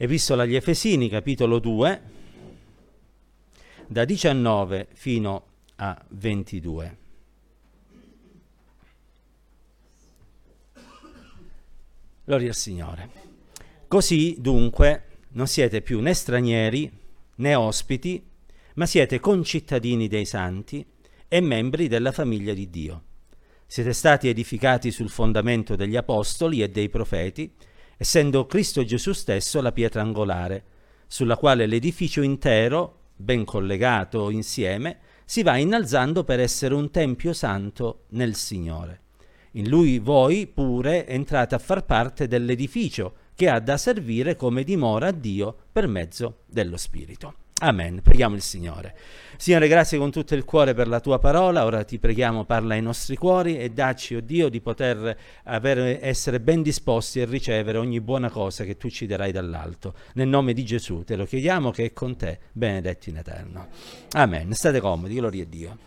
Epistola agli Efesini, capitolo 2, da 19 fino a 22. Gloria al Signore. Così dunque non siete più né stranieri né ospiti, ma siete concittadini dei santi e membri della famiglia di Dio. Siete stati edificati sul fondamento degli apostoli e dei profeti, essendo Cristo Gesù stesso la pietra angolare, sulla quale l'edificio intero, ben collegato insieme, si va innalzando per essere un tempio santo nel Signore. In lui voi pure entrate a far parte dell'edificio che ha da servire come dimora a Dio per mezzo dello Spirito. Amen. Preghiamo il Signore. Signore, grazie con tutto il cuore per la tua parola. Ora ti preghiamo, parla ai nostri cuori e dacci, oh Dio, di poter avere, essere ben disposti a ricevere ogni buona cosa che tu ci darai dall'alto. Nel nome di Gesù te lo chiediamo che è con te, benedetto in eterno. Amen. State comodi, gloria a Dio.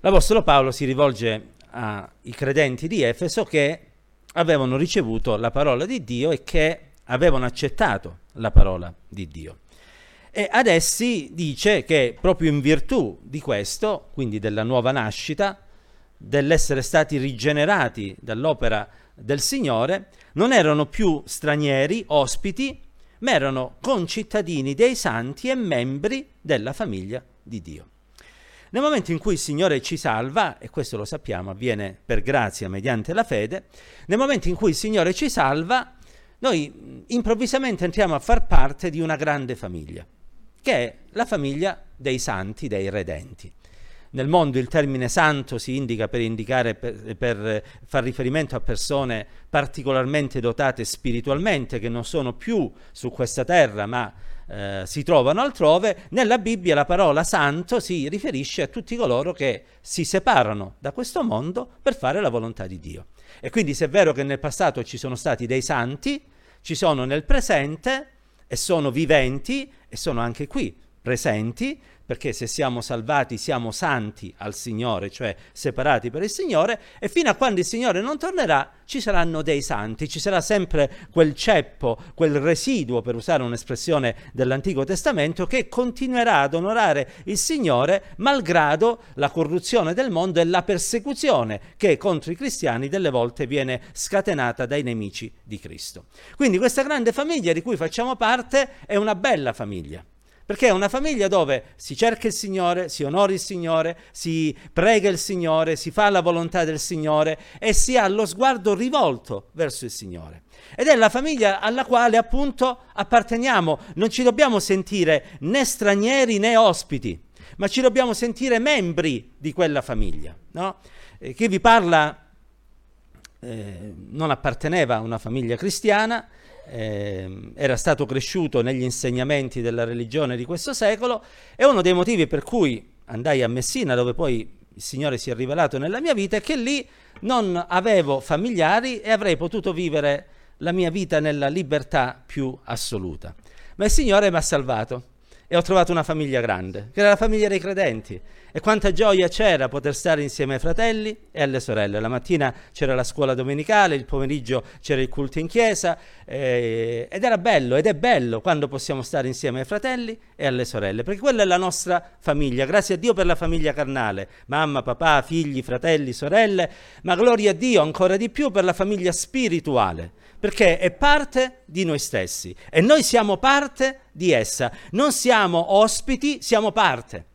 L'Apostolo Paolo si rivolge ai credenti di Efeso che avevano ricevuto la parola di Dio e che avevano accettato la parola di Dio. E ad essi dice che proprio in virtù di questo, quindi della nuova nascita, dell'essere stati rigenerati dall'opera del Signore, non erano più stranieri, ospiti, ma erano concittadini dei santi e membri della famiglia di Dio. Nel momento in cui il Signore ci salva, e questo lo sappiamo, avviene per grazia mediante la fede, nel momento in cui il Signore ci salva, noi improvvisamente entriamo a far parte di una grande famiglia, che è la famiglia dei santi, dei redenti. Nel mondo il termine santo si indica per, indicare, per, per far riferimento a persone particolarmente dotate spiritualmente, che non sono più su questa terra, ma eh, si trovano altrove, nella Bibbia la parola santo si riferisce a tutti coloro che si separano da questo mondo per fare la volontà di Dio. E quindi se è vero che nel passato ci sono stati dei santi, ci sono nel presente e sono viventi e sono anche qui presenti, perché se siamo salvati siamo santi al Signore, cioè separati per il Signore, e fino a quando il Signore non tornerà ci saranno dei santi, ci sarà sempre quel ceppo, quel residuo, per usare un'espressione dell'Antico Testamento, che continuerà ad onorare il Signore malgrado la corruzione del mondo e la persecuzione che contro i cristiani delle volte viene scatenata dai nemici di Cristo. Quindi questa grande famiglia di cui facciamo parte è una bella famiglia perché è una famiglia dove si cerca il Signore, si onora il Signore, si prega il Signore, si fa la volontà del Signore e si ha lo sguardo rivolto verso il Signore. Ed è la famiglia alla quale appunto apparteniamo. Non ci dobbiamo sentire né stranieri né ospiti, ma ci dobbiamo sentire membri di quella famiglia. No? Eh, chi vi parla eh, non apparteneva a una famiglia cristiana, eh, era stato cresciuto negli insegnamenti della religione di questo secolo e uno dei motivi per cui andai a Messina, dove poi il Signore si è rivelato nella mia vita, è che lì non avevo familiari e avrei potuto vivere la mia vita nella libertà più assoluta. Ma il Signore mi ha salvato e ho trovato una famiglia grande, che era la famiglia dei credenti. E quanta gioia c'era poter stare insieme ai fratelli e alle sorelle. La mattina c'era la scuola domenicale, il pomeriggio c'era il culto in chiesa eh, ed era bello ed è bello quando possiamo stare insieme ai fratelli e alle sorelle, perché quella è la nostra famiglia. Grazie a Dio per la famiglia carnale, mamma, papà, figli, fratelli, sorelle, ma gloria a Dio ancora di più per la famiglia spirituale, perché è parte di noi stessi e noi siamo parte di essa. Non siamo ospiti, siamo parte.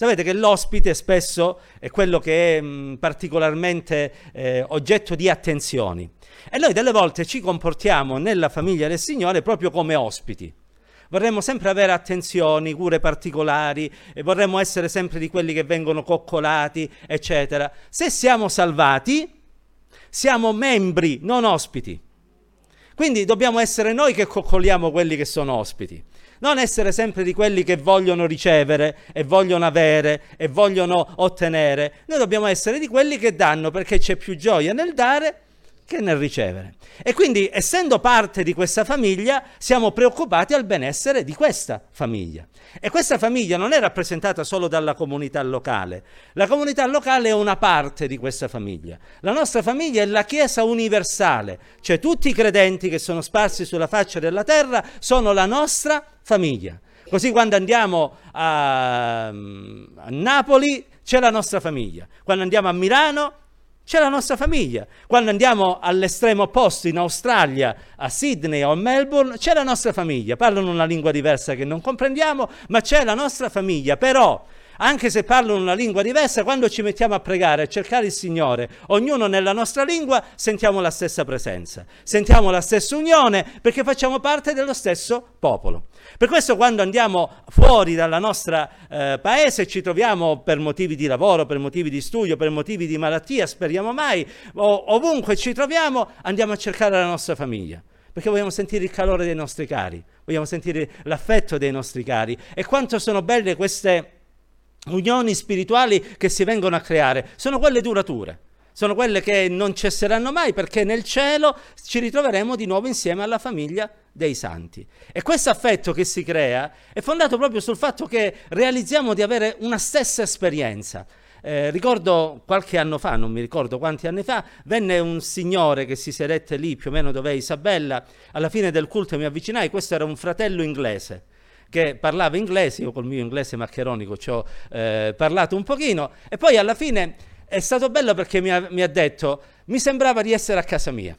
Sapete che l'ospite spesso è quello che è particolarmente eh, oggetto di attenzioni e noi delle volte ci comportiamo nella famiglia del Signore proprio come ospiti. Vorremmo sempre avere attenzioni, cure particolari, e vorremmo essere sempre di quelli che vengono coccolati, eccetera. Se siamo salvati, siamo membri, non ospiti. Quindi dobbiamo essere noi che coccoliamo quelli che sono ospiti. Non essere sempre di quelli che vogliono ricevere e vogliono avere e vogliono ottenere. Noi dobbiamo essere di quelli che danno perché c'è più gioia nel dare che nel ricevere. E quindi, essendo parte di questa famiglia, siamo preoccupati al benessere di questa famiglia. E questa famiglia non è rappresentata solo dalla comunità locale. La comunità locale è una parte di questa famiglia. La nostra famiglia è la Chiesa universale, cioè tutti i credenti che sono sparsi sulla faccia della terra sono la nostra famiglia. Così quando andiamo a, a Napoli c'è la nostra famiglia, quando andiamo a Milano c'è la nostra famiglia. Quando andiamo all'estremo opposto, in Australia, a Sydney o a Melbourne, c'è la nostra famiglia. Parlano una lingua diversa che non comprendiamo, ma c'è la nostra famiglia. Però anche se parlano una lingua diversa, quando ci mettiamo a pregare, a cercare il Signore, ognuno nella nostra lingua, sentiamo la stessa presenza, sentiamo la stessa unione, perché facciamo parte dello stesso popolo. Per questo quando andiamo fuori dal nostro eh, paese ci troviamo per motivi di lavoro, per motivi di studio, per motivi di malattia, speriamo mai, o, ovunque ci troviamo, andiamo a cercare la nostra famiglia perché vogliamo sentire il calore dei nostri cari, vogliamo sentire l'affetto dei nostri cari. E quanto sono belle queste unioni spirituali che si vengono a creare sono quelle durature, sono quelle che non cesseranno mai perché nel cielo ci ritroveremo di nuovo insieme alla famiglia dei santi. E questo affetto che si crea è fondato proprio sul fatto che realizziamo di avere una stessa esperienza. Eh, ricordo qualche anno fa, non mi ricordo quanti anni fa, venne un signore che si sedette lì più o meno dove è Isabella, alla fine del culto mi avvicinai, questo era un fratello inglese che parlava inglese, io col mio inglese maccheronico ci ho eh, parlato un pochino e poi alla fine è stato bello perché mi ha, mi ha detto mi sembrava di essere a casa mia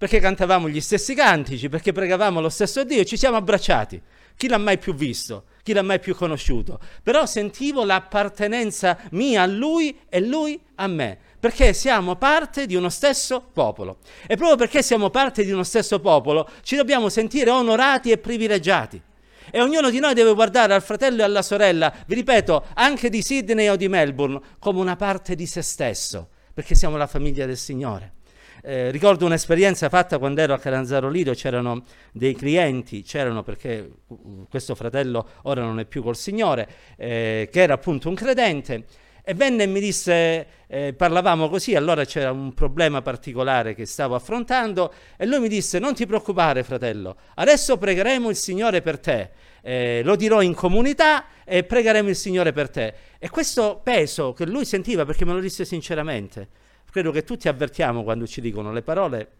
perché cantavamo gli stessi cantici, perché pregavamo lo stesso Dio, ci siamo abbracciati. Chi l'ha mai più visto? Chi l'ha mai più conosciuto? Però sentivo l'appartenenza mia a lui e lui a me, perché siamo parte di uno stesso popolo. E proprio perché siamo parte di uno stesso popolo, ci dobbiamo sentire onorati e privilegiati. E ognuno di noi deve guardare al fratello e alla sorella, vi ripeto, anche di Sydney o di Melbourne, come una parte di se stesso, perché siamo la famiglia del Signore. Eh, ricordo un'esperienza fatta quando ero a Caranzaro Lido, c'erano dei clienti, c'erano perché questo fratello ora non è più col Signore, eh, che era appunto un credente, e venne e mi disse, eh, parlavamo così, allora c'era un problema particolare che stavo affrontando e lui mi disse non ti preoccupare fratello, adesso pregheremo il Signore per te, eh, lo dirò in comunità e pregheremo il Signore per te. E questo peso che lui sentiva, perché me lo disse sinceramente, credo che tutti avvertiamo quando ci dicono le parole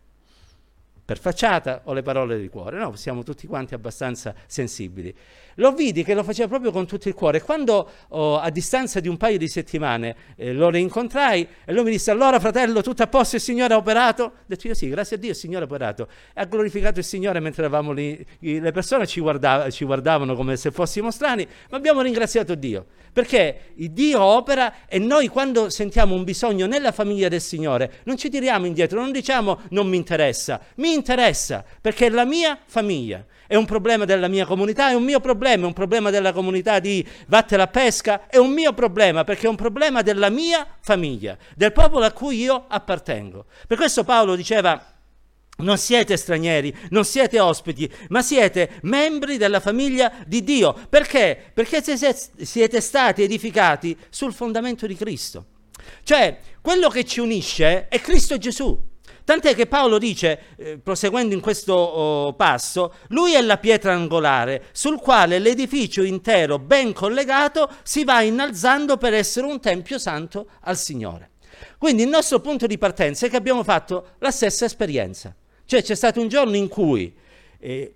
per facciata o le parole di cuore. No, siamo tutti quanti abbastanza sensibili. Lo vidi che lo faceva proprio con tutto il cuore. Quando oh, a distanza di un paio di settimane eh, lo rincontrai e lui mi disse allora fratello tutto a posto il Signore ha operato? Ho detto io sì, grazie a Dio il Signore ha operato. E ha glorificato il Signore mentre eravamo lì. Le persone ci, guardava, ci guardavano come se fossimo strani, ma abbiamo ringraziato Dio. Perché Dio opera e noi quando sentiamo un bisogno nella famiglia del Signore non ci tiriamo indietro, non diciamo non mi interessa, mi interessa perché è la mia famiglia. È un problema della mia comunità, è un mio problema, è un problema della comunità di Vattela Pesca, è un mio problema perché è un problema della mia famiglia, del popolo a cui io appartengo. Per questo Paolo diceva non siete stranieri, non siete ospiti, ma siete membri della famiglia di Dio. Perché? Perché siete stati edificati sul fondamento di Cristo. Cioè, quello che ci unisce è Cristo Gesù. Tant'è che Paolo dice, eh, proseguendo in questo oh, passo, lui è la pietra angolare sul quale l'edificio intero ben collegato si va innalzando per essere un tempio santo al Signore. Quindi il nostro punto di partenza è che abbiamo fatto la stessa esperienza. Cioè c'è stato un giorno in cui eh,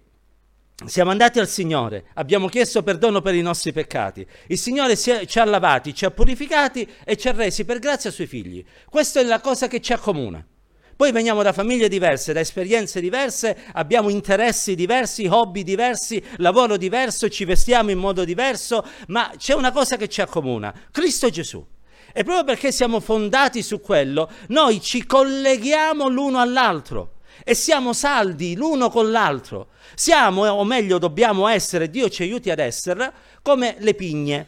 siamo andati al Signore, abbiamo chiesto perdono per i nostri peccati, il Signore è, ci ha lavati, ci ha purificati e ci ha resi per grazia sui figli. Questa è la cosa che ci accomuna. Poi veniamo da famiglie diverse, da esperienze diverse, abbiamo interessi diversi, hobby diversi, lavoro diverso, ci vestiamo in modo diverso, ma c'è una cosa che ci accomuna, Cristo Gesù. E proprio perché siamo fondati su quello, noi ci colleghiamo l'uno all'altro e siamo saldi l'uno con l'altro. Siamo, o meglio dobbiamo essere, Dio ci aiuti ad essere, come le pigne.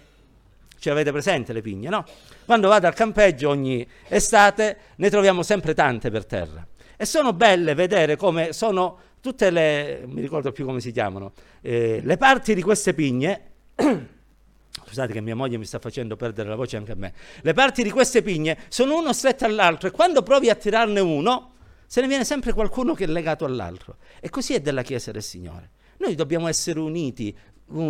Ce l'avete presente le pigne, no? Quando vado al campeggio ogni estate ne troviamo sempre tante per terra. E sono belle vedere come sono tutte le, mi ricordo più come si chiamano, eh, le parti di queste pigne. Scusate che mia moglie mi sta facendo perdere la voce anche a me. Le parti di queste pigne sono uno stretto all'altro e quando provi a tirarne uno, se ne viene sempre qualcuno che è legato all'altro. E così è della Chiesa del Signore. Noi dobbiamo essere uniti,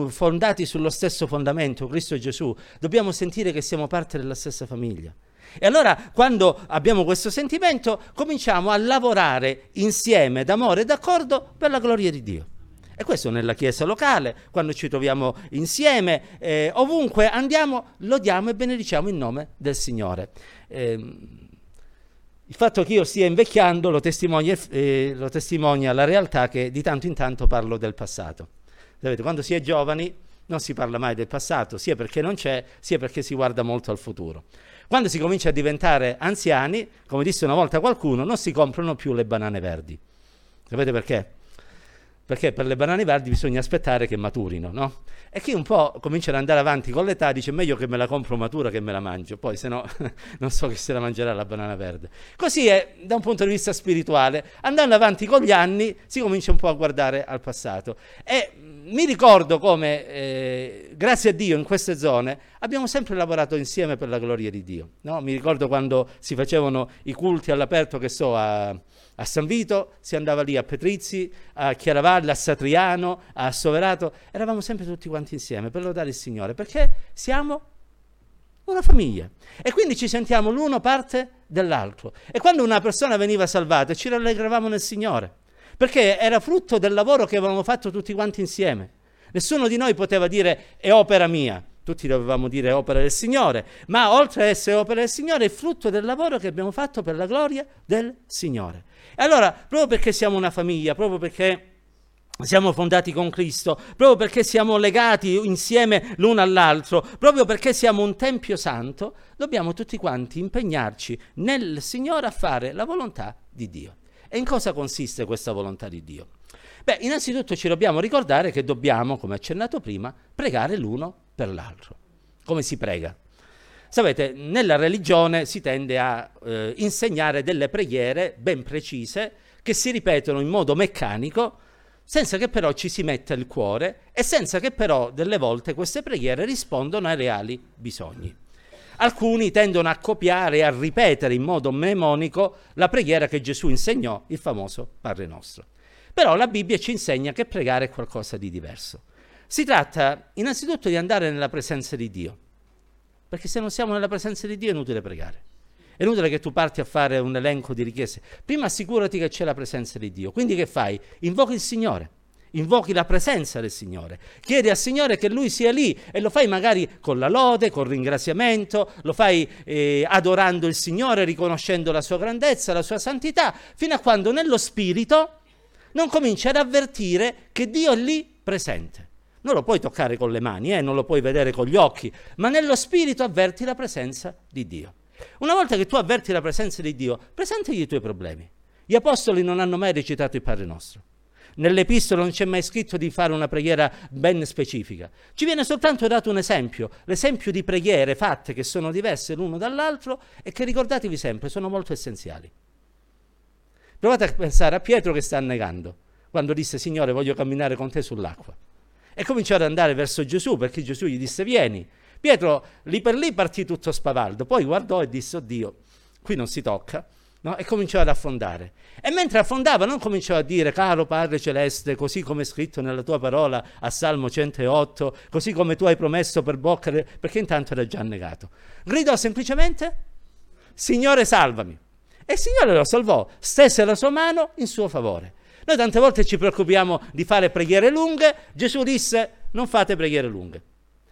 fondati sullo stesso fondamento, Cristo Gesù. Dobbiamo sentire che siamo parte della stessa famiglia. E allora, quando abbiamo questo sentimento, cominciamo a lavorare insieme, d'amore e d'accordo, per la gloria di Dio. E questo nella chiesa locale, quando ci troviamo insieme, eh, ovunque andiamo, lodiamo e benediciamo il nome del Signore. Eh, il fatto che io stia invecchiando lo testimonia, eh, lo testimonia, la realtà che di tanto in tanto parlo del passato. Sapete, quando si è giovani non si parla mai del passato, sia perché non c'è, sia perché si guarda molto al futuro. Quando si comincia a diventare anziani, come disse una volta qualcuno, non si comprano più le banane verdi. Sapete perché? perché per le banane verdi bisogna aspettare che maturino, no? E chi un po' comincia ad andare avanti con l'età dice meglio che me la compro matura che me la mangio, poi se no non so chi se la mangerà la banana verde. Così è da un punto di vista spirituale, andando avanti con gli anni si comincia un po' a guardare al passato. E mi ricordo come, eh, grazie a Dio, in queste zone abbiamo sempre lavorato insieme per la gloria di Dio. No? Mi ricordo quando si facevano i culti all'aperto, che so, a a San Vito si andava lì a Petrizzi, a Chiaravalle, a Satriano, a Soverato, eravamo sempre tutti quanti insieme per lodare il Signore, perché siamo una famiglia e quindi ci sentiamo l'uno parte dell'altro. E quando una persona veniva salvata ci rallegravamo nel Signore, perché era frutto del lavoro che avevamo fatto tutti quanti insieme. Nessuno di noi poteva dire è opera mia, tutti dovevamo dire opera del Signore, ma oltre ad essere opera del Signore è frutto del lavoro che abbiamo fatto per la gloria del Signore. E allora, proprio perché siamo una famiglia, proprio perché siamo fondati con Cristo, proprio perché siamo legati insieme l'uno all'altro, proprio perché siamo un Tempio Santo, dobbiamo tutti quanti impegnarci nel Signore a fare la volontà di Dio. E in cosa consiste questa volontà di Dio? Beh, innanzitutto ci dobbiamo ricordare che dobbiamo, come accennato prima, pregare l'uno per l'altro. Come si prega? Sapete, nella religione si tende a eh, insegnare delle preghiere ben precise che si ripetono in modo meccanico senza che però ci si metta il cuore e senza che però delle volte queste preghiere rispondano ai reali bisogni. Alcuni tendono a copiare e a ripetere in modo mnemonico la preghiera che Gesù insegnò, il famoso Padre nostro. Però la Bibbia ci insegna che pregare è qualcosa di diverso. Si tratta innanzitutto di andare nella presenza di Dio, perché se non siamo nella presenza di Dio è inutile pregare. È inutile che tu parti a fare un elenco di richieste. Prima assicurati che c'è la presenza di Dio. Quindi che fai? Invochi il Signore. Invochi la presenza del Signore, chiedi al Signore che Lui sia lì e lo fai magari con la lode, con il ringraziamento, lo fai eh, adorando il Signore, riconoscendo la sua grandezza, la sua santità, fino a quando nello spirito non cominci ad avvertire che Dio è lì presente. Non lo puoi toccare con le mani, eh, non lo puoi vedere con gli occhi, ma nello spirito avverti la presenza di Dio. Una volta che tu avverti la presenza di Dio, presentigli i tuoi problemi. Gli apostoli non hanno mai recitato il Padre nostro. Nell'epistola non c'è mai scritto di fare una preghiera ben specifica. Ci viene soltanto dato un esempio, l'esempio di preghiere fatte che sono diverse l'uno dall'altro e che ricordatevi sempre sono molto essenziali. Provate a pensare a Pietro che sta annegando, quando disse Signore voglio camminare con te sull'acqua e cominciò ad andare verso Gesù perché Gesù gli disse vieni. Pietro lì per lì partì tutto spavaldo, poi guardò e disse oddio, qui non si tocca. No? E cominciò ad affondare. E mentre affondava non cominciò a dire, caro Padre Celeste, così come è scritto nella tua parola a Salmo 108, così come tu hai promesso per bocca, perché intanto era già negato. Gridò semplicemente, Signore salvami. E il Signore lo salvò, stesse la sua mano in suo favore. Noi tante volte ci preoccupiamo di fare preghiere lunghe, Gesù disse non fate preghiere lunghe.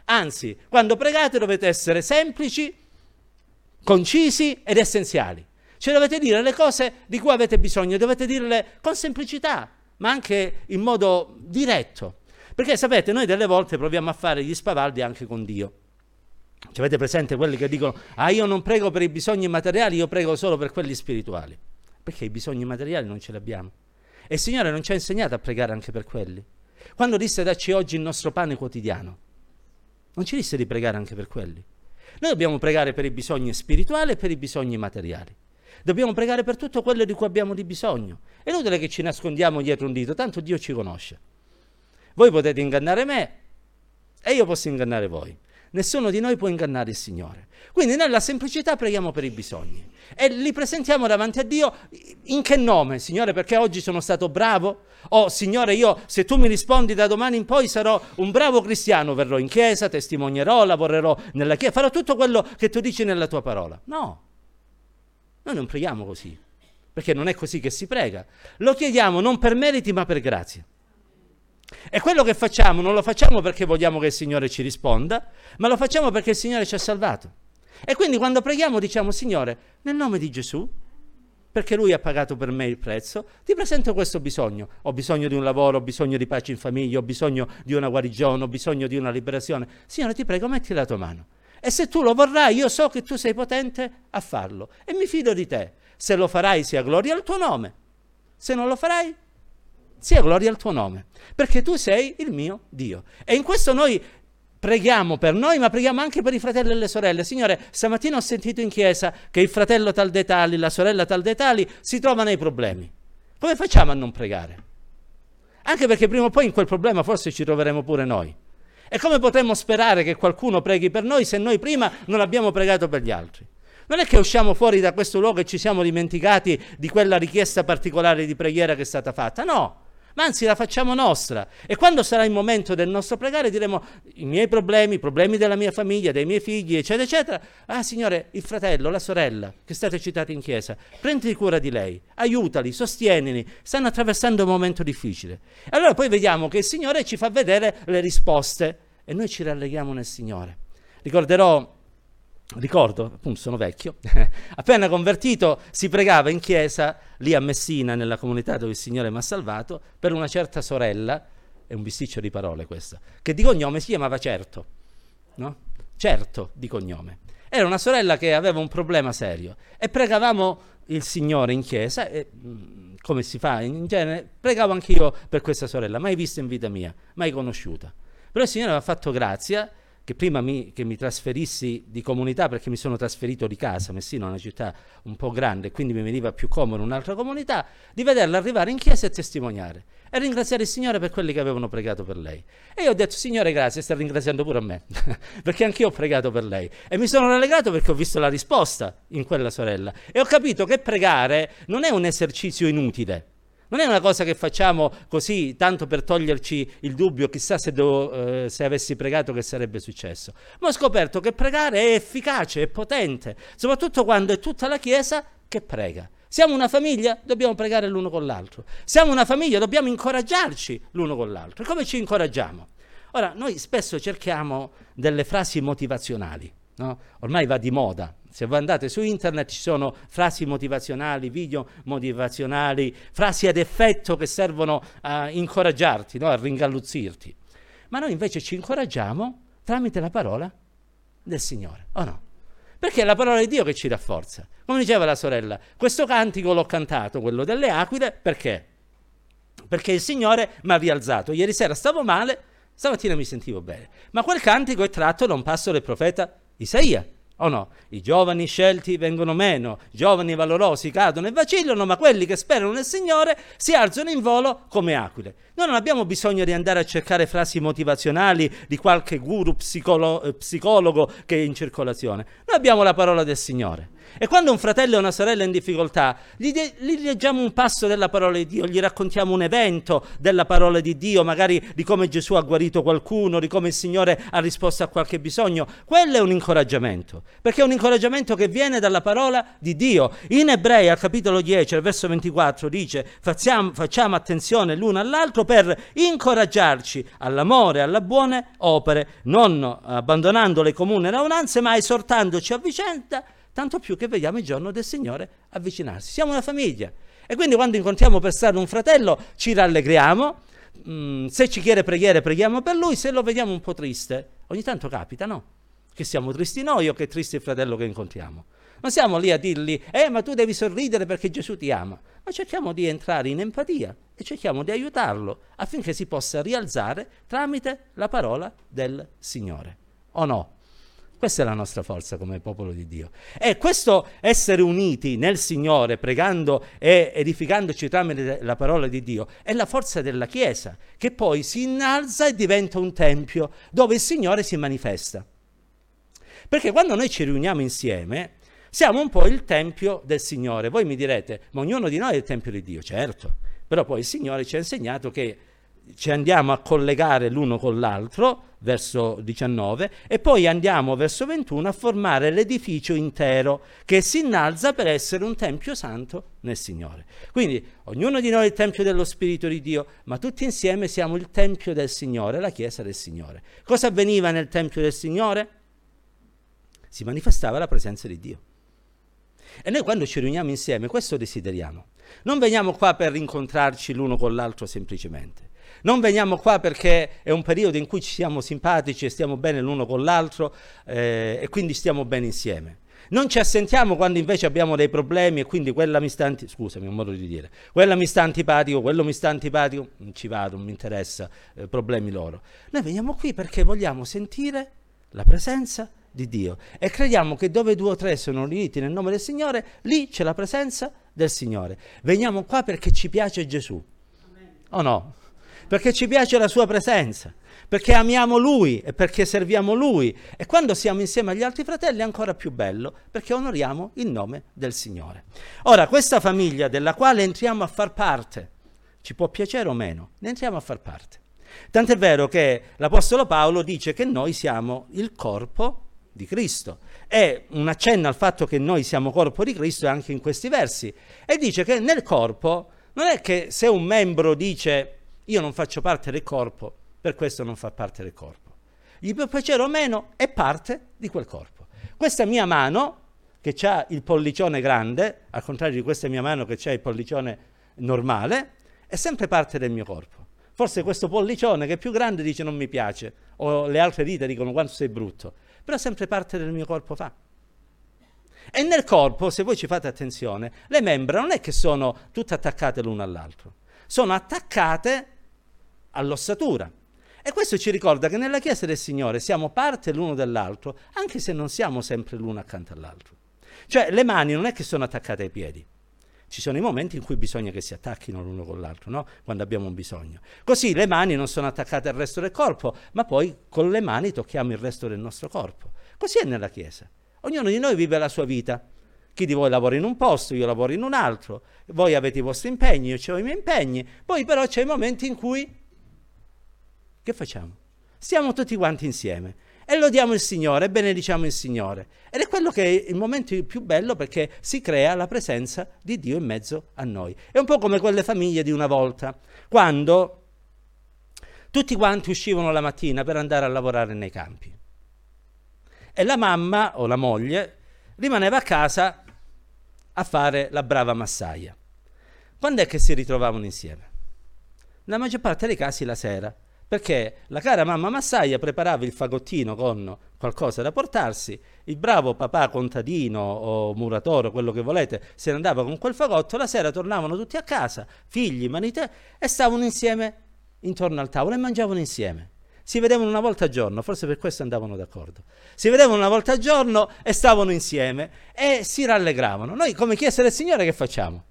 Anzi, quando pregate dovete essere semplici, concisi ed essenziali. Cioè dovete dire le cose di cui avete bisogno, dovete dirle con semplicità, ma anche in modo diretto. Perché sapete, noi delle volte proviamo a fare gli spavaldi anche con Dio. Ci avete presente quelli che dicono, ah io non prego per i bisogni materiali, io prego solo per quelli spirituali. Perché i bisogni materiali non ce li abbiamo. E il Signore non ci ha insegnato a pregare anche per quelli. Quando disse dacci oggi il nostro pane quotidiano, non ci disse di pregare anche per quelli. Noi dobbiamo pregare per i bisogni spirituali e per i bisogni materiali. Dobbiamo pregare per tutto quello di cui abbiamo di bisogno. È inutile che ci nascondiamo dietro un dito, tanto Dio ci conosce. Voi potete ingannare me e io posso ingannare voi. nessuno di noi può ingannare il Signore. Quindi nella semplicità preghiamo per i bisogni e li presentiamo davanti a Dio in che nome? Signore, perché oggi sono stato bravo? Oh, Signore, io se tu mi rispondi da domani in poi sarò un bravo cristiano, verrò in chiesa, testimonierò, lavorerò nella chiesa, farò tutto quello che tu dici nella tua parola. No, noi non preghiamo così, perché non è così che si prega. Lo chiediamo non per meriti ma per grazia. E quello che facciamo non lo facciamo perché vogliamo che il Signore ci risponda, ma lo facciamo perché il Signore ci ha salvato. E quindi quando preghiamo diciamo, Signore, nel nome di Gesù, perché Lui ha pagato per me il prezzo, ti presento questo bisogno. Ho bisogno di un lavoro, ho bisogno di pace in famiglia, ho bisogno di una guarigione, ho bisogno di una liberazione. Signore, ti prego, metti la tua mano. E se tu lo vorrai, io so che tu sei potente a farlo. E mi fido di te. Se lo farai, sia gloria al tuo nome. Se non lo farai, sia gloria al tuo nome. Perché tu sei il mio Dio. E in questo noi preghiamo per noi, ma preghiamo anche per i fratelli e le sorelle. Signore, stamattina ho sentito in chiesa che il fratello tal dei tali, la sorella tal dei tali si trova nei problemi. Come facciamo a non pregare? Anche perché prima o poi in quel problema forse ci troveremo pure noi. E come potremmo sperare che qualcuno preghi per noi se noi prima non abbiamo pregato per gli altri? Non è che usciamo fuori da questo luogo e ci siamo dimenticati di quella richiesta particolare di preghiera che è stata fatta. No, ma anzi la facciamo nostra. E quando sarà il momento del nostro pregare diremo i miei problemi, i problemi della mia famiglia, dei miei figli, eccetera, eccetera. Ah, Signore, il fratello, la sorella che state citati in chiesa, prendi cura di lei, aiutali, sostienili, stanno attraversando un momento difficile. E allora poi vediamo che il Signore ci fa vedere le risposte e noi ci rallegriamo nel Signore. Ricorderò ricordo, appunto sono vecchio, appena convertito si pregava in chiesa lì a Messina, nella comunità dove il Signore mi ha salvato, per una certa sorella, è un bisticcio di parole questa, che di cognome si chiamava Certo, no? Certo di cognome. Era una sorella che aveva un problema serio e pregavamo il Signore in chiesa e mm, come si fa in genere, pregavo anch'io per questa sorella, mai vista in vita mia, mai conosciuta. Però il Signore mi ha fatto grazia che prima mi, che mi trasferissi di comunità perché mi sono trasferito di casa, Messina è una città un po' grande, quindi mi veniva più comodo un'altra comunità, di vederla arrivare in chiesa e testimoniare e ringraziare il Signore per quelli che avevano pregato per lei. E io ho detto, Signore, grazie, sta ringraziando pure a me, perché anch'io ho pregato per lei. E mi sono rallegrato perché ho visto la risposta in quella sorella e ho capito che pregare non è un esercizio inutile non è una cosa che facciamo così, tanto per toglierci il dubbio, chissà se, devo, eh, se, avessi pregato che sarebbe successo. Ma ho scoperto che pregare è efficace, è potente, soprattutto quando è tutta la Chiesa che prega. Siamo una famiglia? Dobbiamo pregare l'uno con l'altro. Siamo una famiglia? Dobbiamo incoraggiarci l'uno con l'altro. E come ci incoraggiamo? Ora, noi spesso cerchiamo delle frasi motivazionali, no? ormai va di moda, se voi andate su internet ci sono frasi motivazionali, video motivazionali, frasi ad effetto che servono a incoraggiarti, no? a ringalluzzirti. Ma noi invece ci incoraggiamo tramite la parola del Signore, o no? Perché è la parola di Dio che ci dà forza. Come diceva la sorella, questo cantico l'ho cantato, quello delle aquile, perché? Perché il Signore mi ha rialzato. Ieri sera stavo male, stamattina mi sentivo bene. Ma quel cantico è tratto da un passo del profeta Isaia. O no? I giovani scelti vengono meno, i giovani valorosi cadono e vacillano, ma quelli che sperano nel Signore si alzano in volo come aquile. Noi non abbiamo bisogno di andare a cercare frasi motivazionali di qualche guru psicolo- eh, psicologo che è in circolazione. Noi abbiamo la parola del Signore. E quando un fratello o una sorella è in difficoltà, gli, de- gli, leggiamo un passo della parola di Dio, gli raccontiamo un evento della parola di Dio, magari di come Gesù ha guarito qualcuno, di come il Signore ha risposto a qualche bisogno. Quello è un incoraggiamento, perché è un incoraggiamento che viene dalla parola di Dio. In Ebrei, al capitolo 10, al verso 24, dice facciamo, facciamo attenzione l'uno all'altro per incoraggiarci all'amore alle buone opere, non abbandonando le comuni raunanze, ma esortandoci a vicenda tanto più che vediamo il giorno del Signore avvicinarsi. Siamo una famiglia e quindi quando incontriamo per strada un fratello ci rallegriamo, mm, se ci chiede preghiere preghiamo per lui, se lo vediamo un po' triste, ogni tanto capita, no? Che siamo tristi noi o che è triste il fratello che incontriamo. Non siamo lì a dirgli, eh ma tu devi sorridere perché Gesù ti ama, ma cerchiamo di entrare in empatia e cerchiamo di aiutarlo affinché si possa rialzare tramite la parola del Signore. O no? Questa è la nostra forza come popolo di Dio. E questo essere uniti nel Signore, pregando e edificandoci tramite la parola di Dio, è la forza della Chiesa, che poi si innalza e diventa un tempio dove il Signore si manifesta. Perché quando noi ci riuniamo insieme, siamo un po' il tempio del Signore. Voi mi direte, ma ognuno di noi è il tempio di Dio, certo, però poi il Signore ci ha insegnato che ci andiamo a collegare l'uno con l'altro, verso 19, e poi andiamo verso 21 a formare l'edificio intero che si innalza per essere un tempio santo nel Signore. Quindi ognuno di noi è il tempio dello Spirito di Dio, ma tutti insieme siamo il tempio del Signore, la Chiesa del Signore. Cosa avveniva nel tempio del Signore? Si manifestava la presenza di Dio. E noi quando ci riuniamo insieme questo desideriamo. Non veniamo qua per incontrarci l'uno con l'altro semplicemente non veniamo qua perché è un periodo in cui ci siamo simpatici e stiamo bene l'uno con l'altro eh, e quindi stiamo bene insieme. Non ci assentiamo quando invece abbiamo dei problemi e quindi quella mi sta antipatico, scusami, un modo di dire, quella mi sta antipatico, quello mi sta antipatico, non ci vado, non mi interessa, eh, problemi loro. Noi veniamo qui perché vogliamo sentire la presenza di Dio e crediamo che dove due o tre sono riuniti nel nome del Signore, lì c'è la presenza del Signore. Veniamo qua perché ci piace Gesù. O no? Perché ci piace la sua presenza, perché amiamo Lui e perché serviamo Lui. E quando siamo insieme agli altri fratelli è ancora più bello, perché onoriamo il nome del Signore. Ora, questa famiglia della quale entriamo a far parte, ci può piacere o meno, ne entriamo a far parte. Tant'è vero che l'Apostolo Paolo dice che noi siamo il corpo di Cristo. È un accenno al fatto che noi siamo corpo di Cristo anche in questi versi. E dice che nel corpo non è che se un membro dice io non faccio parte del corpo, per questo non fa parte del corpo. Gli può piacere o meno, è parte di quel corpo. Questa mia mano, che ha il pollicione grande, al contrario di questa mia mano che ha il pollicione normale, è sempre parte del mio corpo. Forse questo pollicione che è più grande dice non mi piace, o le altre dita dicono quanto sei brutto, però sempre parte del mio corpo fa. E nel corpo, se voi ci fate attenzione, le membra non è che sono tutte attaccate l'una all'altro, sono attaccate all'ossatura. E questo ci ricorda che nella Chiesa del Signore siamo parte l'uno dell'altro, anche se non siamo sempre l'uno accanto all'altro. Cioè le mani non è che sono attaccate ai piedi. Ci sono i momenti in cui bisogna che si attacchino l'uno con l'altro, no? Quando abbiamo un bisogno. Così le mani non sono attaccate al resto del corpo, ma poi con le mani tocchiamo il resto del nostro corpo. Così è nella Chiesa. Ognuno di noi vive la sua vita. Chi di voi lavora in un posto, io lavoro in un altro. Voi avete i vostri impegni, io ho i miei impegni. Poi però c'è i momenti in cui che facciamo? Stiamo tutti quanti insieme e lodiamo il Signore, benediciamo il Signore. Ed è quello che è il momento più bello perché si crea la presenza di Dio in mezzo a noi. È un po' come quelle famiglie di una volta, quando tutti quanti uscivano la mattina per andare a lavorare nei campi. E la mamma o la moglie rimaneva a casa a fare la brava massaia. Quando è che si ritrovavano insieme? La maggior parte dei casi la sera perché la cara mamma massaia preparava il fagottino con qualcosa da portarsi, il bravo papà contadino o muratore, quello che volete, se ne andava con quel fagotto, la sera tornavano tutti a casa, figli, manite, e stavano insieme intorno al tavolo e mangiavano insieme. Si vedevano una volta al giorno, forse per questo andavano d'accordo. Si vedevano una volta al giorno e stavano insieme e si rallegravano. Noi come Chiesa del Signore che facciamo?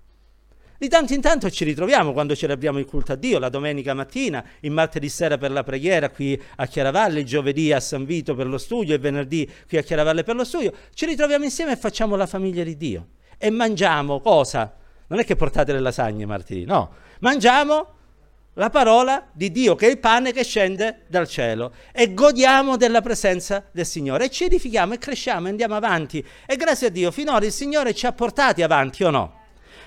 Di tanto in tanto ci ritroviamo quando celebriamo il culto a Dio, la domenica mattina, il martedì sera per la preghiera qui a Chiaravalle, il giovedì a San Vito per lo studio, il venerdì qui a Chiaravalle per lo studio. Ci ritroviamo insieme e facciamo la famiglia di Dio. E mangiamo cosa? Non è che portate le lasagne martedì, no. Mangiamo la parola di Dio, che è il pane che scende dal cielo, e godiamo della presenza del Signore, e ci edifichiamo e cresciamo e andiamo avanti. E grazie a Dio, finora il Signore ci ha portati avanti o no?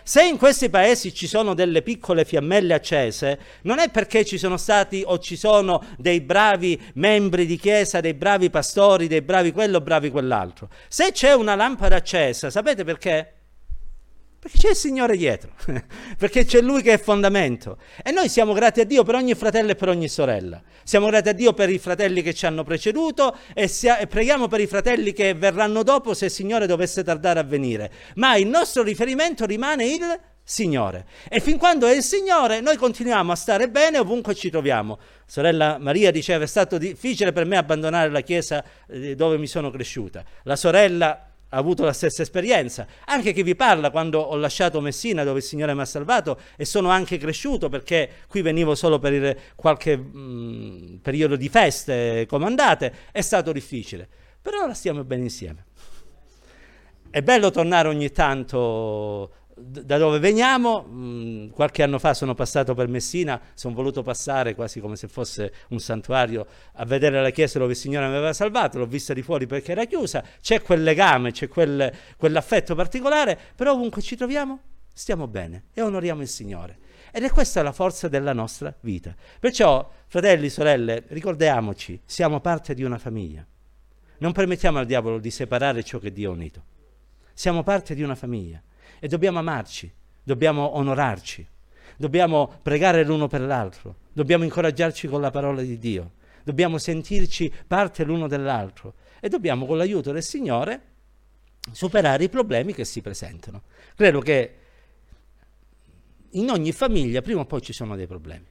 Se in questi paesi ci sono delle piccole fiammelle accese, non è perché ci sono stati o ci sono dei bravi membri di chiesa, dei bravi pastori, dei bravi quello, bravi quell'altro. Se c'è una lampada accesa, sapete perché? Perché c'è il Signore dietro, perché c'è Lui che è fondamento. E noi siamo grati a Dio per ogni fratello e per ogni sorella. Siamo grati a Dio per i fratelli che ci hanno preceduto e, sia, e preghiamo per i fratelli che verranno dopo se il Signore dovesse tardare a venire. Ma il nostro riferimento rimane il Signore. E fin quando è il Signore, noi continuiamo a stare bene ovunque ci troviamo. Sorella Maria diceva: È stato difficile per me abbandonare la chiesa eh, dove mi sono cresciuta. La sorella ha avuto la stessa esperienza. Anche chi vi parla, quando ho lasciato Messina, dove il Signore mi ha salvato, e sono anche cresciuto perché qui venivo solo per qualche mh, mm, periodo di feste comandate, è stato difficile. però ora stiamo bene insieme. È bello tornare ogni tanto da dove veniamo, mh, qualche anno fa sono passato per Messina, sono voluto passare quasi come se fosse un santuario a vedere la chiesa dove il Signore mi aveva salvato, l'ho vista di fuori perché era chiusa, c'è quel legame, c'è quel, quell'affetto particolare, però ovunque ci troviamo stiamo bene e onoriamo il Signore. Ed è questa la forza della nostra vita. Perciò, fratelli, sorelle, ricordiamoci, siamo parte di una famiglia. Non permettiamo al diavolo di separare ciò che Dio ha unito. Siamo parte di una famiglia e dobbiamo amarci, dobbiamo onorarci, dobbiamo pregare l'uno per l'altro, dobbiamo incoraggiarci con la parola di Dio, dobbiamo sentirci parte l'uno dell'altro e dobbiamo con l'aiuto del Signore superare i problemi che si presentano. Credo che in ogni famiglia prima o poi ci sono dei problemi.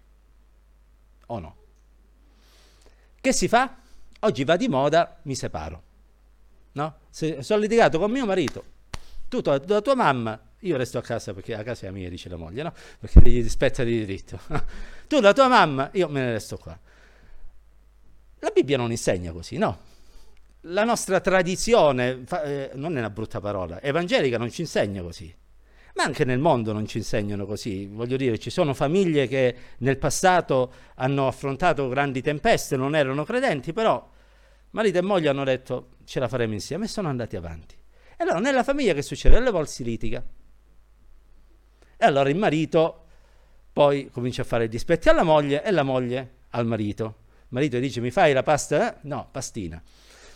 O no? Che si fa? Oggi va di moda, mi separo. No? Se sono litigato con mio marito, tu da tua, tua mamma, io resto a casa perché a casa è mia, dice la moglie, no? Perché gli spetta di diritto. tu da tua mamma, io me ne resto qua. La Bibbia non insegna così, no? La nostra tradizione, fa, eh, non è una brutta parola, evangelica non ci insegna così ma anche nel mondo non ci insegnano così. Voglio dire, ci sono famiglie che nel passato hanno affrontato grandi tempeste, non erano credenti, però marito e moglie hanno detto ce la faremo insieme e sono andati avanti. E allora nella famiglia che succede? Alle volte si litiga. E allora il marito poi comincia a fare dispetti alla moglie e la moglie al marito. Il marito dice mi fai la pasta? No, pastina.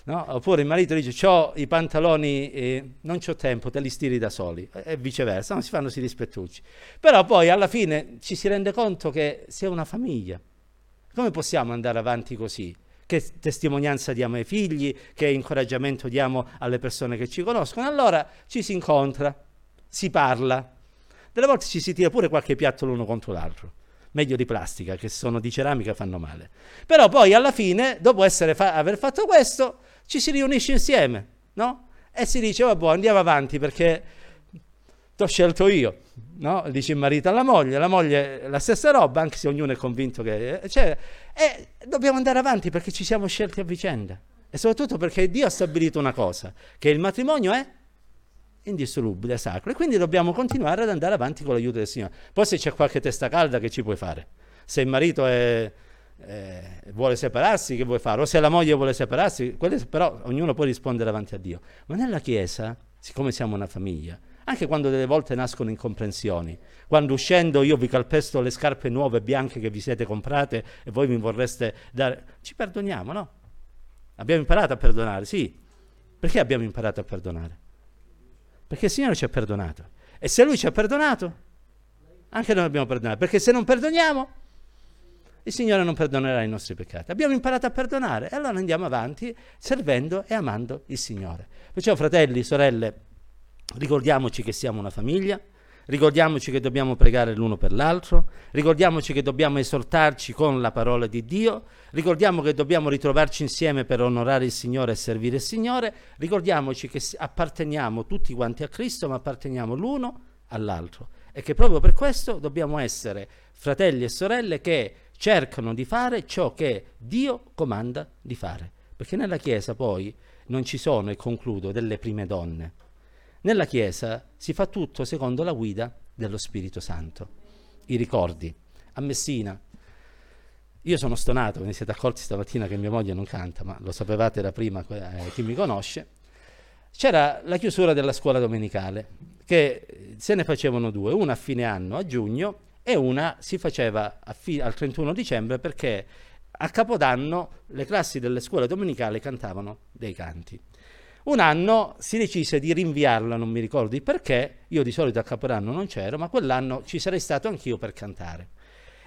No? Oppure il marito dice ho i pantaloni, eh, non ho tempo, te li stiri da soli e viceversa, no? si fanno si rispettucci. Però poi alla fine ci si rende conto che si è una famiglia. Come possiamo andare avanti così? Che testimonianza diamo ai figli, che incoraggiamento diamo alle persone che ci conoscono? Allora ci si incontra, si parla, delle volte ci si tira pure qualche piatto l'uno contro l'altro meglio di plastica, che sono di ceramica fanno male. Però poi alla fine, dopo fa- aver fatto questo, ci si riunisce insieme, no? E si dice, vabbè, andiamo avanti perché ti ho scelto io, no? Dice il marito alla moglie, la moglie la stessa roba, anche se ognuno è convinto che... Cioè, e dobbiamo andare avanti perché ci siamo scelti a vicenda. E soprattutto perché Dio ha stabilito una cosa, che il matrimonio è indissolubile, sacro, e quindi dobbiamo continuare ad andare avanti con l'aiuto del Signore. Poi se c'è qualche testa calda che ci puoi fare? Se il marito è eh, vuole separarsi, che vuole fare? O se la moglie vuole separarsi, quelle, però ognuno può rispondere davanti a Dio. Ma nella Chiesa, siccome siamo una famiglia, anche quando delle volte nascono incomprensioni, quando uscendo io vi calpesto le scarpe nuove bianche che vi siete comprate e voi mi vorreste dare, ci perdoniamo, no? Abbiamo imparato a perdonare, sì. Perché abbiamo imparato a perdonare? Perché il Signore ci ha perdonato. E se Lui ci ha perdonato, anche noi abbiamo perdonato. Perché se non perdoniamo, il Signore non perdonerà i nostri peccati. Abbiamo imparato a perdonare e allora andiamo avanti servendo e amando il Signore. Perciò, fratelli, sorelle, ricordiamoci che siamo una famiglia, ricordiamoci che dobbiamo pregare l'uno per l'altro, ricordiamoci che dobbiamo esortarci con la parola di Dio, ricordiamo che dobbiamo ritrovarci insieme per onorare il Signore e servire il Signore, ricordiamoci che apparteniamo tutti quanti a Cristo, ma apparteniamo l'uno all'altro e che proprio per questo dobbiamo essere fratelli e sorelle che cercano di fare ciò che Dio comanda di fare. Perché nella Chiesa poi non ci sono, e concludo, delle prime donne. Nella Chiesa si fa tutto secondo la guida dello Spirito Santo. I ricordi. A Messina, io sono stonato, ve ne siete accorti stamattina che mia moglie non canta, ma lo sapevate da prima eh, chi mi conosce. C'era la chiusura della scuola domenicale, che se ne facevano due, una a fine anno, a giugno, e una si faceva fi- al 31 dicembre perché a Capodanno le classi delle scuole domenicali cantavano dei canti. Un anno si decise di rinviarla, non mi ricordo il perché, io di solito a Capodanno non c'ero, ma quell'anno ci sarei stato anch'io per cantare.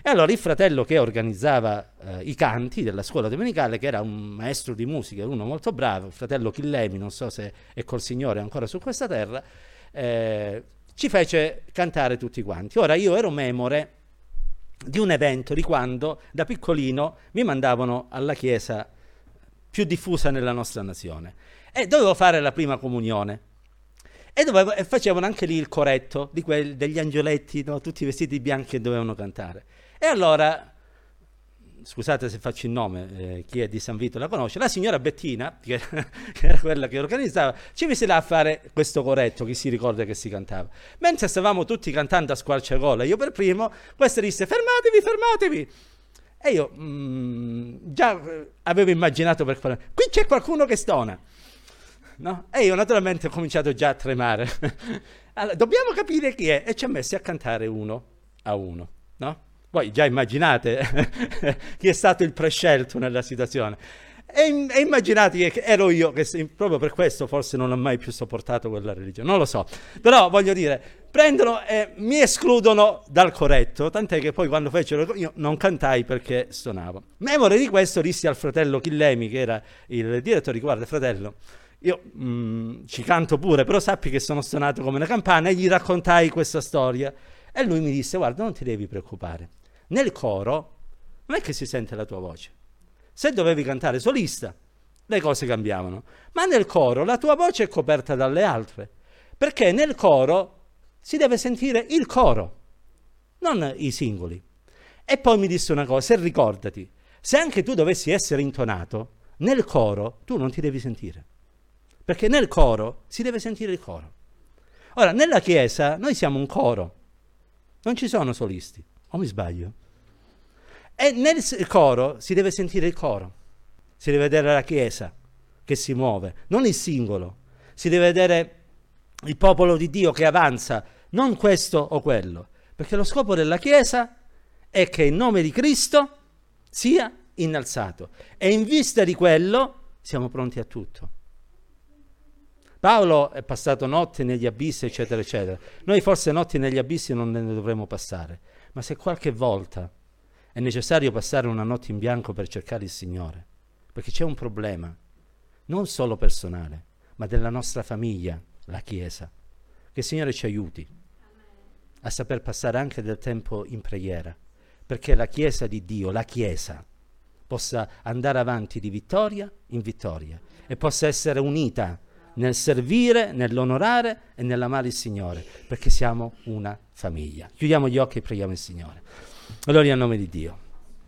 E allora il fratello che organizzava eh, i canti della scuola domenicale, che era un maestro di musica, uno molto bravo, il fratello Chillemi, non so se è col Signore ancora su questa terra, eh, ci fece cantare tutti quanti. Ora io ero memore di un evento di quando da piccolino mi mandavano alla chiesa più diffusa nella nostra nazione e dovevo fare la prima comunione. E, dovevo, e facevano anche lì il coretto quel, degli angioletti, no? tutti vestiti bianchi che dovevano cantare. E allora scusate se faccio il nome, eh, chi è di San Vito la conosce, la signora Bettina, che, era quella che organizzava, ci mise là a fare questo coretto, chi si ricorda che si cantava. Mentre stavamo tutti cantando a squarciagola, io per primo, questa disse fermatevi, fermatevi. E io mm, già eh, avevo immaginato per fare, qui c'è qualcuno che stona. No? E io naturalmente ho cominciato già a tremare. allora, dobbiamo capire chi è. E ci ha messi a cantare uno a uno. No? Voi già immaginate chi è stato il prescelto nella situazione. E, e, immaginate che ero io che proprio per questo forse non ho mai più sopportato quella religione, non lo so. Però voglio dire, prendono e mi escludono dal corretto, tant'è che poi quando fecero io non cantai perché suonavo. Memore di questo dissi al fratello Chillemi, che era il direttore, guarda fratello, io mh, mm, ci canto pure, però sappi che sono suonato come una campana e gli raccontai questa storia. E lui mi disse, guarda, non ti devi preoccupare nel coro non è che si sente la tua voce. Se dovevi cantare solista, le cose cambiavano, ma nel coro la tua voce è coperta dalle altre, perché nel coro si deve sentire il coro, non i singoli. E poi mi disse una cosa, ricordati, se anche tu dovessi essere intonato, nel coro tu non ti devi sentire, perché nel coro si deve sentire il coro. Ora, nella Chiesa noi siamo un coro, non ci sono solisti, o mi sbaglio? E nel coro si deve sentire il coro, si deve vedere la Chiesa che si muove, non il singolo, si deve vedere il popolo di Dio che avanza, non questo o quello, perché lo scopo della Chiesa è che il nome di Cristo sia innalzato e in vista di quello siamo pronti a tutto. Paolo è passato notte negli abissi, eccetera, eccetera. Noi forse notti negli abissi non ne dovremmo passare, ma se qualche volta è necessario passare una notte in bianco per cercare il Signore, perché c'è un problema, non solo personale, ma della nostra famiglia, la Chiesa. Che il Signore ci aiuti a saper passare anche del tempo in preghiera, perché la Chiesa di Dio, la Chiesa, possa andare avanti di vittoria in vittoria e possa essere unita nel servire, nell'onorare e nell'amare il Signore, perché siamo una famiglia. Chiudiamo gli occhi e preghiamo il Signore. Gloria al nome di Dio.